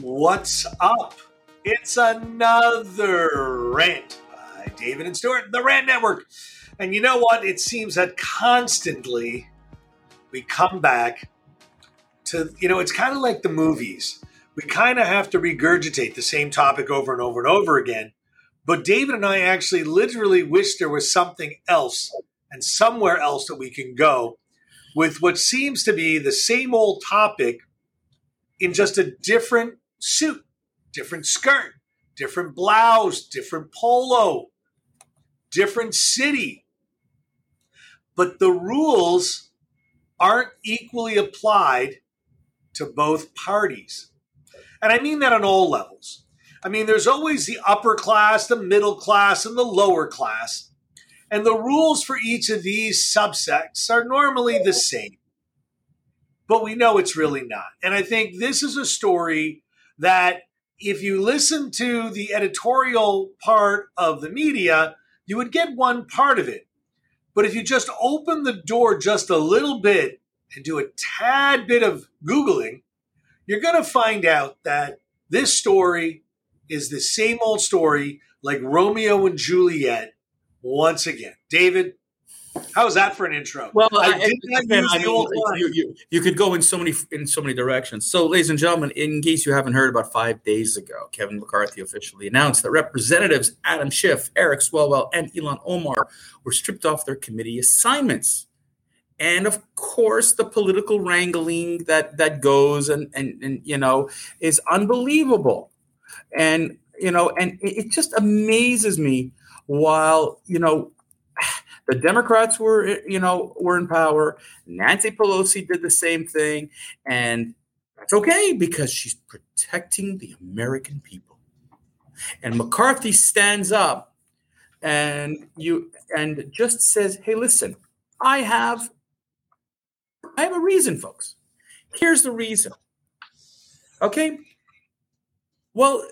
What's up? It's another rant by David and Stuart, the Rant Network. And you know what? It seems that constantly we come back to, you know, it's kind of like the movies. We kind of have to regurgitate the same topic over and over and over again. But David and I actually literally wish there was something else and somewhere else that we can go with what seems to be the same old topic in just a different suit, different skirt, different blouse, different polo, different city. But the rules aren't equally applied to both parties. And I mean that on all levels. I mean, there's always the upper class, the middle class, and the lower class. And the rules for each of these subsects are normally the same. But we know it's really not. And I think this is a story that if you listen to the editorial part of the media, you would get one part of it. But if you just open the door just a little bit and do a tad bit of Googling, you're going to find out that this story is the same old story like Romeo and Juliet once again. David, how's that for an intro? Well, I, I, again, I mean, you, you, you, could go in so many in so many directions. So, ladies and gentlemen, in case you haven't heard, about five days ago, Kevin McCarthy officially announced that Representatives Adam Schiff, Eric Swalwell, and Ilhan Omar were stripped off their committee assignments. And of course, the political wrangling that that goes and and, and you know is unbelievable. And you know, and it just amazes me while you know the Democrats were, eh, you know, were in power. Nancy Pelosi did the same thing, and that's okay because she's protecting the American people. And McCarthy stands up and you and just says, "Hey, listen, I have, I have a reason, folks. Here's the reason. Okay. Well,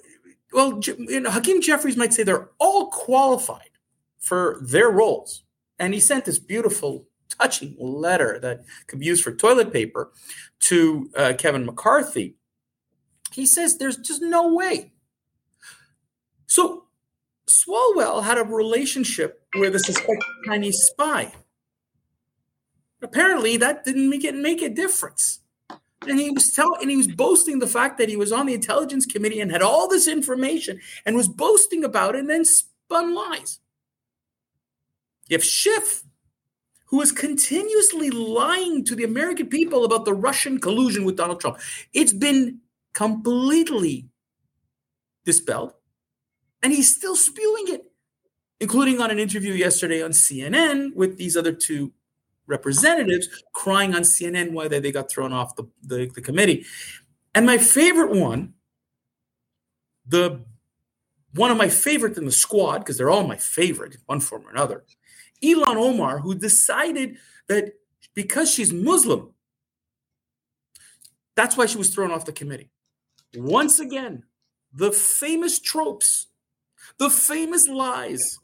well, you know, Hakeem Jeffries might say they're all qualified for their roles. And he sent this beautiful, touching letter that could be used for toilet paper to uh, Kevin McCarthy. He says there's just no way. So Swalwell had a relationship with a suspected Chinese spy. Apparently, that didn't make it make a difference. And he was telling, and he was boasting the fact that he was on the intelligence committee and had all this information and was boasting about it and then spun lies. If Schiff, who is continuously lying to the American people about the Russian collusion with Donald Trump, it's been completely dispelled, and he's still spewing it, including on an interview yesterday on CNN with these other two representatives crying on CNN why they, got thrown off the, the, the committee. And my favorite one, the one of my favorite in the squad, because they're all my favorite, one form or another, Ilhan Omar, who decided that because she's Muslim, that's why she was thrown off the committee. Once again, the famous tropes, the famous lies,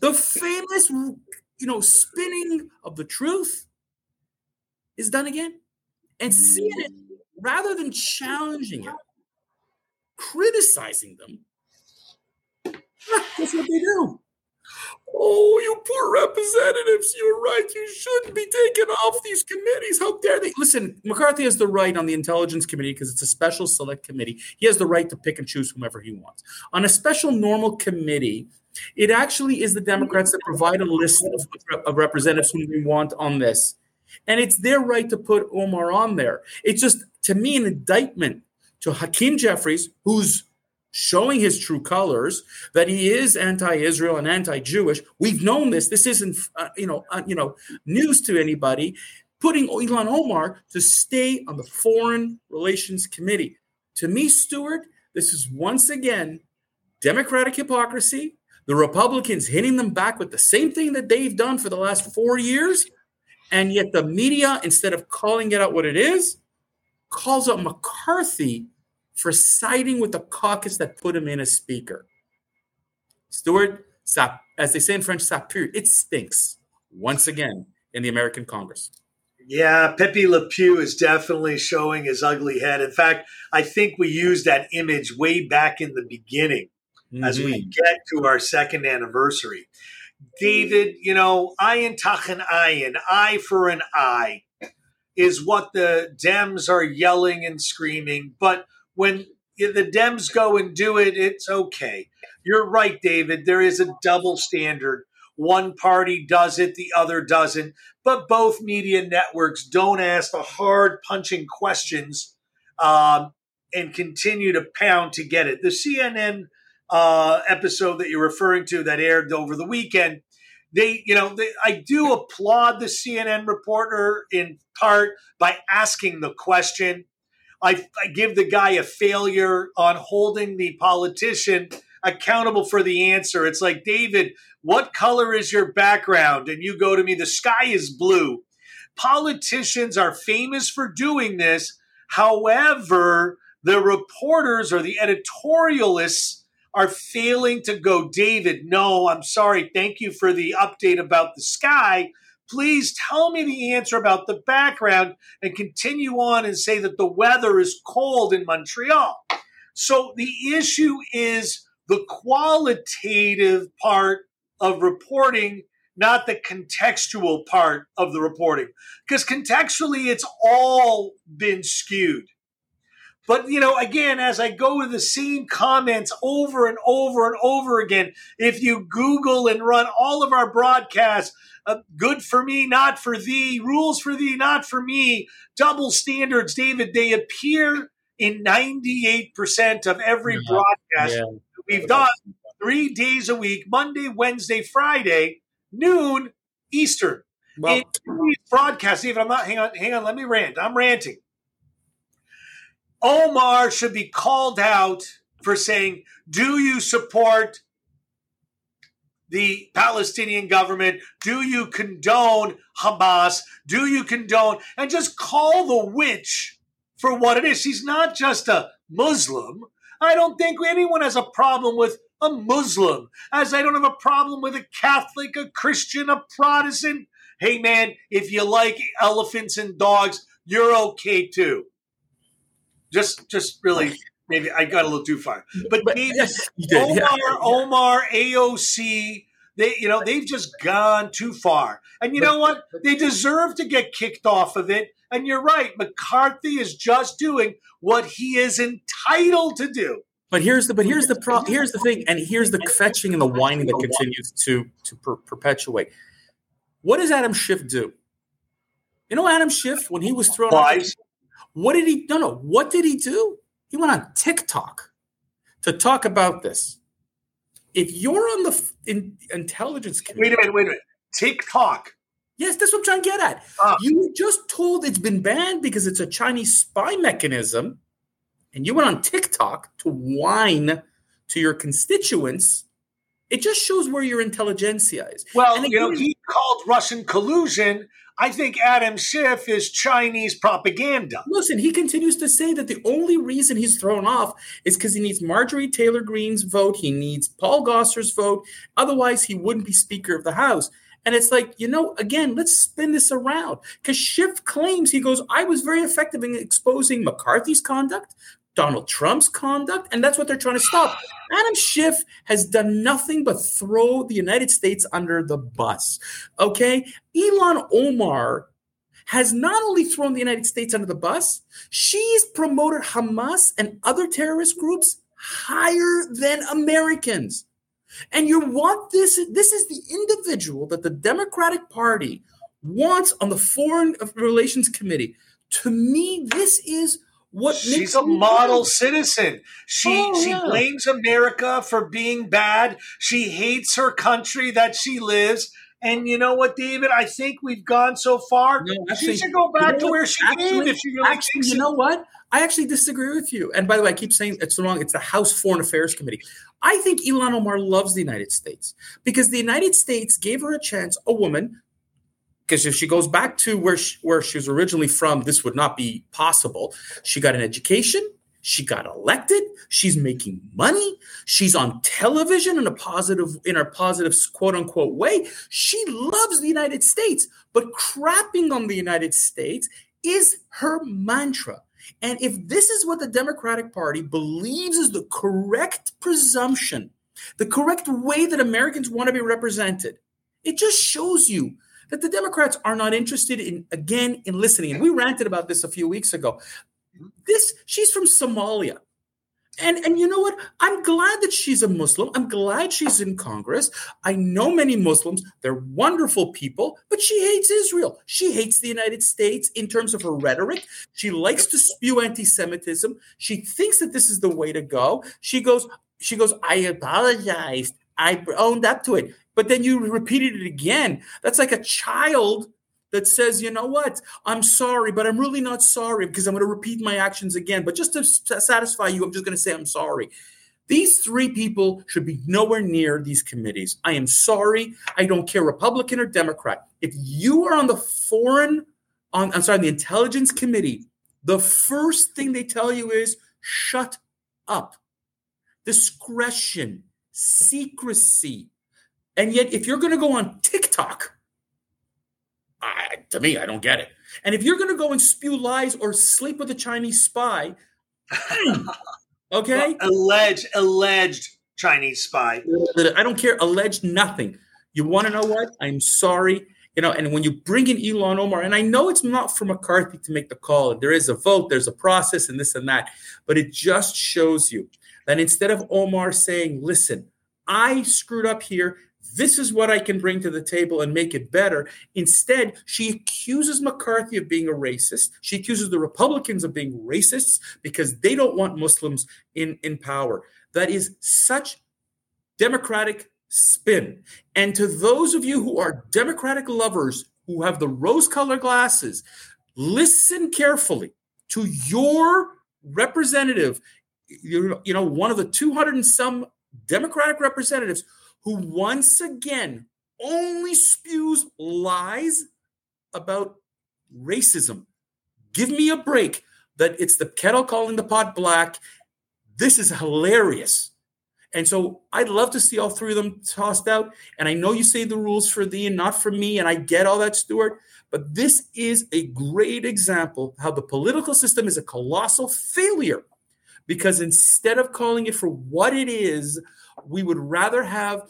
the famous, you know, spinning of the truth is done again. And it rather than challenging it, criticizing them, that's what they do. Oh, you poor representatives. You're right. You shouldn't be taken off these committees. How dare they? Listen, McCarthy has the right on the Intelligence Committee because it's a special select committee. He has the right to pick and choose whomever he wants. On a special normal committee, it actually is the Democrats that provide a list of, of representatives whom we want on this. And it's their right to put Omar on there. It's just, to me, an indictment to Hakeem Jeffries, who's showing his true colors that he is anti-Israel and anti-Jewish. We've known this. This isn't uh, you know uh, you know news to anybody. Putting Ilhan Omar to stay on the Foreign Relations Committee. To me, Stuart, this is once again Democratic hypocrisy. The Republicans hitting them back with the same thing that they've done for the last four years. And yet the media, instead of calling it out what it is, calls out McCarthy for siding with the caucus that put him in as speaker. Stuart, as they say in French, ça pue. It stinks once again in the American Congress. Yeah, Pepe Le Pew is definitely showing his ugly head. In fact, I think we used that image way back in the beginning mm-hmm. as we mm-hmm. get to our second anniversary. David, you know, ayin tach an ayin, eye for an eye is what the Dems are yelling and screaming. But when the Dems go and do it, it's okay. You're right, David. There is a double standard. One party does it, the other doesn't. But both media networks don't ask the hard punching questions um, and continue to pound to get it. The CNN uh, episode that you're referring to that aired over the weekend they, you know, they, I do applaud the CNN reporter in part by asking the question. I, I give the guy a failure on holding the politician accountable for the answer. It's like, David, what color is your background? And you go to me, the sky is blue. Politicians are famous for doing this. However, the reporters or the editorialists are failing to go, David, no, I'm sorry. Thank you for the update about the sky. Please tell me the answer about the background and continue on and say that the weather is cold in Montreal. So the issue is the qualitative part of reporting, not the contextual part of the reporting. Because contextually, it's all been skewed. But, you know, again, as I go with the same comments over and over and over again, if you Google and run all of our broadcasts, uh, good for me, not for thee, rules for thee, not for me, double standards, David, they appear in 98% of every yeah. broadcast yeah. we've done three days a week Monday, Wednesday, Friday, noon, Eastern. Well, in broadcast, David, I'm not, hang on, hang on, let me rant. I'm ranting. Omar should be called out for saying, Do you support the Palestinian government? Do you condone Hamas? Do you condone, and just call the witch for what it is? She's not just a Muslim. I don't think anyone has a problem with a Muslim, as I don't have a problem with a Catholic, a Christian, a Protestant. Hey man, if you like elephants and dogs, you're okay too. Just, just really, maybe I got a little too far. But, but yes, Omar, yeah. Omar, AOC, they, you know, they've just gone too far. And you but, know what? They deserve to get kicked off of it. And you're right. McCarthy is just doing what he is entitled to do. But here's the but here's the pro, here's the thing, and here's the fetching and the whining that continues to to per- perpetuate. What does Adam Schiff do? You know, Adam Schiff when he was thrown. What did he? No, no. What did he do? He went on TikTok to talk about this. If you're on the in, intelligence community, wait a minute, wait a minute. TikTok. Yes, that's what I'm trying to get at. Uh, you were just told it's been banned because it's a Chinese spy mechanism, and you went on TikTok to whine to your constituents. It just shows where your intelligentsia is. Well, again, you know, he called Russian collusion I think Adam Schiff is Chinese propaganda. Listen, he continues to say that the only reason he's thrown off is because he needs Marjorie Taylor Greene's vote. He needs Paul Gosar's vote. Otherwise, he wouldn't be Speaker of the House. And it's like, you know, again, let's spin this around. Because Schiff claims he goes, I was very effective in exposing McCarthy's conduct, Donald Trump's conduct, and that's what they're trying to stop. Adam Schiff has done nothing but throw the United States under the bus. Okay? Ilhan Omar has not only thrown the United States under the bus, she's promoted Hamas and other terrorist groups higher than Americans. And you want this, this is the individual that the Democratic Party wants on the Foreign Relations Committee. To me, this is what she's a model citizen. She oh, she yeah. blames America for being bad. She hates her country that she lives. And you know what, David? I think we've gone so far. No, actually, she should go back you know to where she actually, came. If she really actually, you know what? I actually disagree with you. And by the way, I keep saying it's the wrong. It's the House Foreign Affairs Committee. I think Ilhan Omar loves the United States because the United States gave her a chance, a woman because if she goes back to where she, where she was originally from, this would not be possible. She got an education, She got elected. She's making money. She's on television in a positive, in a positive quote unquote way. She loves the United States, but crapping on the United States is her mantra. And if this is what the Democratic Party believes is the correct presumption, the correct way that Americans want to be represented, it just shows you that the Democrats are not interested in, again, in listening. And we ranted about this a few weeks ago. This, she's from Somalia. And and you know what? I'm glad that she's a Muslim. I'm glad she's in Congress. I know many Muslims. They're wonderful people, but she hates Israel. She hates the United States in terms of her rhetoric. She likes to spew anti-Semitism. She thinks that this is the way to go. She goes, she goes, I apologized. I owned up to it. But then you repeated it again. That's like a child that says, you know what, I'm sorry, but I'm really not sorry because I'm going to repeat my actions again. But just to satisfy you, I'm just going to say I'm sorry. These three people should be nowhere near these committees. I am sorry. I don't care, Republican or Democrat. If you are on the foreign, on I'm sorry, the intelligence committee, the first thing they tell you is shut up. Discretion, secrecy. And yet, if you're going to go on TikTok, I, to me, I don't get it. And if you're going to go and spew lies or sleep with a Chinese spy, okay, well, alleged alleged Chinese spy. I don't care. Alleged nothing. You want to know what? I'm sorry. You know, and when you bring in Ilhan Omar, and I know it's not for McCarthy to make the call, there is a vote, there's a process, and this and that, but it just shows you that instead of Omar saying, listen, I screwed up here, this is what I can bring to the table and make it better. Instead, she accuses McCarthy of being a racist. She accuses the Republicans of being racists because they don't want Muslims in, in power. That is such Democratic spin. And to those of you who are Democratic lovers who have the rose colored glasses, listen carefully to your representative, you know, one of the 200 and some Democratic representatives who once again only spews lies about racism. Give me a break that it's the kettle calling the pot black. This is hilarious. And so I'd love to see all three of them tossed out. And I know you say the rules for thee and not for me, and I get all that, Stuart. But this is a great example how the political system is a colossal failure because instead of calling it for what it is, we would rather have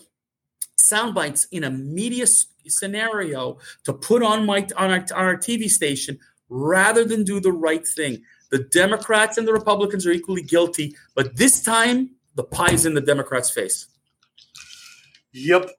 sound bites in a media scenario to put on my on our, on our TV station rather than do the right thing. The Democrats and the Republicans are equally guilty, but this time the pie's in the Democrats' face. Yep.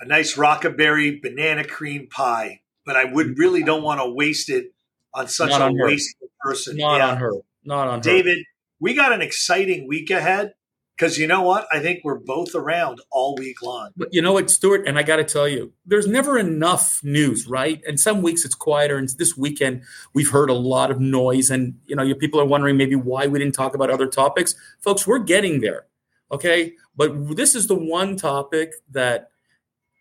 A nice rockaberry banana cream pie, but I would really don't want to waste it on such Not a on wasteful person. Not yeah. on her. Not on David, her. We got an exciting week ahead. Because you know what? I think we're both around all week long. But you know what, Stuart? And I got to tell you, there's never enough news, right? And some weeks it's quieter. And this weekend, we've heard a lot of noise. And, you know, people are wondering maybe why we didn't talk about other topics. Folks, we're getting there. Okay. But this is the one topic that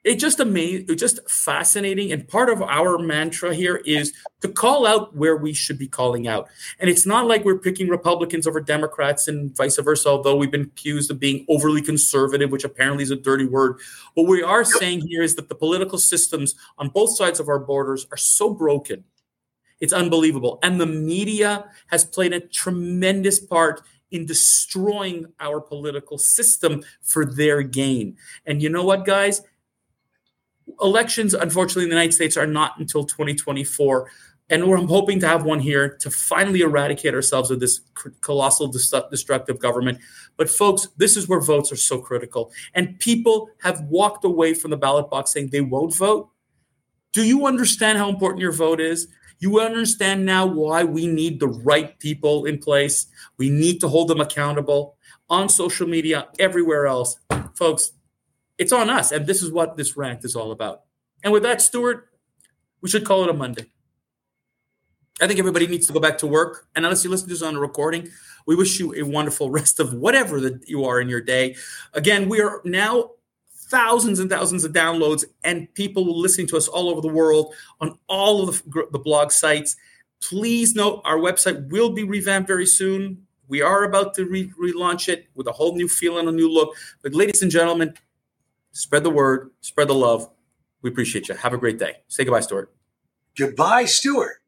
it just amazing, just fascinating. And part of our mantra here is to call out where we should be calling out. And it's not like we're picking Republicans over Democrats and vice versa, although we've been accused of being overly conservative, which apparently is a dirty word. What we are saying here is that the political systems on both sides of our borders are so broken. It's unbelievable. And the media has played a tremendous part in destroying our political system for their gain. And you know what, guys? Elections, unfortunately, in the United States are not until 2024. And we're hoping to have one here to finally eradicate ourselves of this colossal destructive government. But, folks, this is where votes are so critical. And people have walked away from the ballot box saying they won't vote. Do you understand how important your vote is? You understand now why we need the right people in place. We need to hold them accountable on social media, everywhere else. Folks, it's on us. And this is what this rant is all about. And with that, Stuart, we should call it a Monday. I think everybody needs to go back to work. And unless you listen to this on a recording, we wish you a wonderful rest of whatever that you are in your day. Again, we are now thousands and thousands of downloads and people listening to us all over the world on all of the, the blog sites. Please note our website will be revamped very soon We are about to re- relaunch it with a whole new feel and a new look. But, ladies and gentlemen, spread the word, spread the love. We appreciate you. Have a great day. Say goodbye, Stuart. Goodbye, Stuart.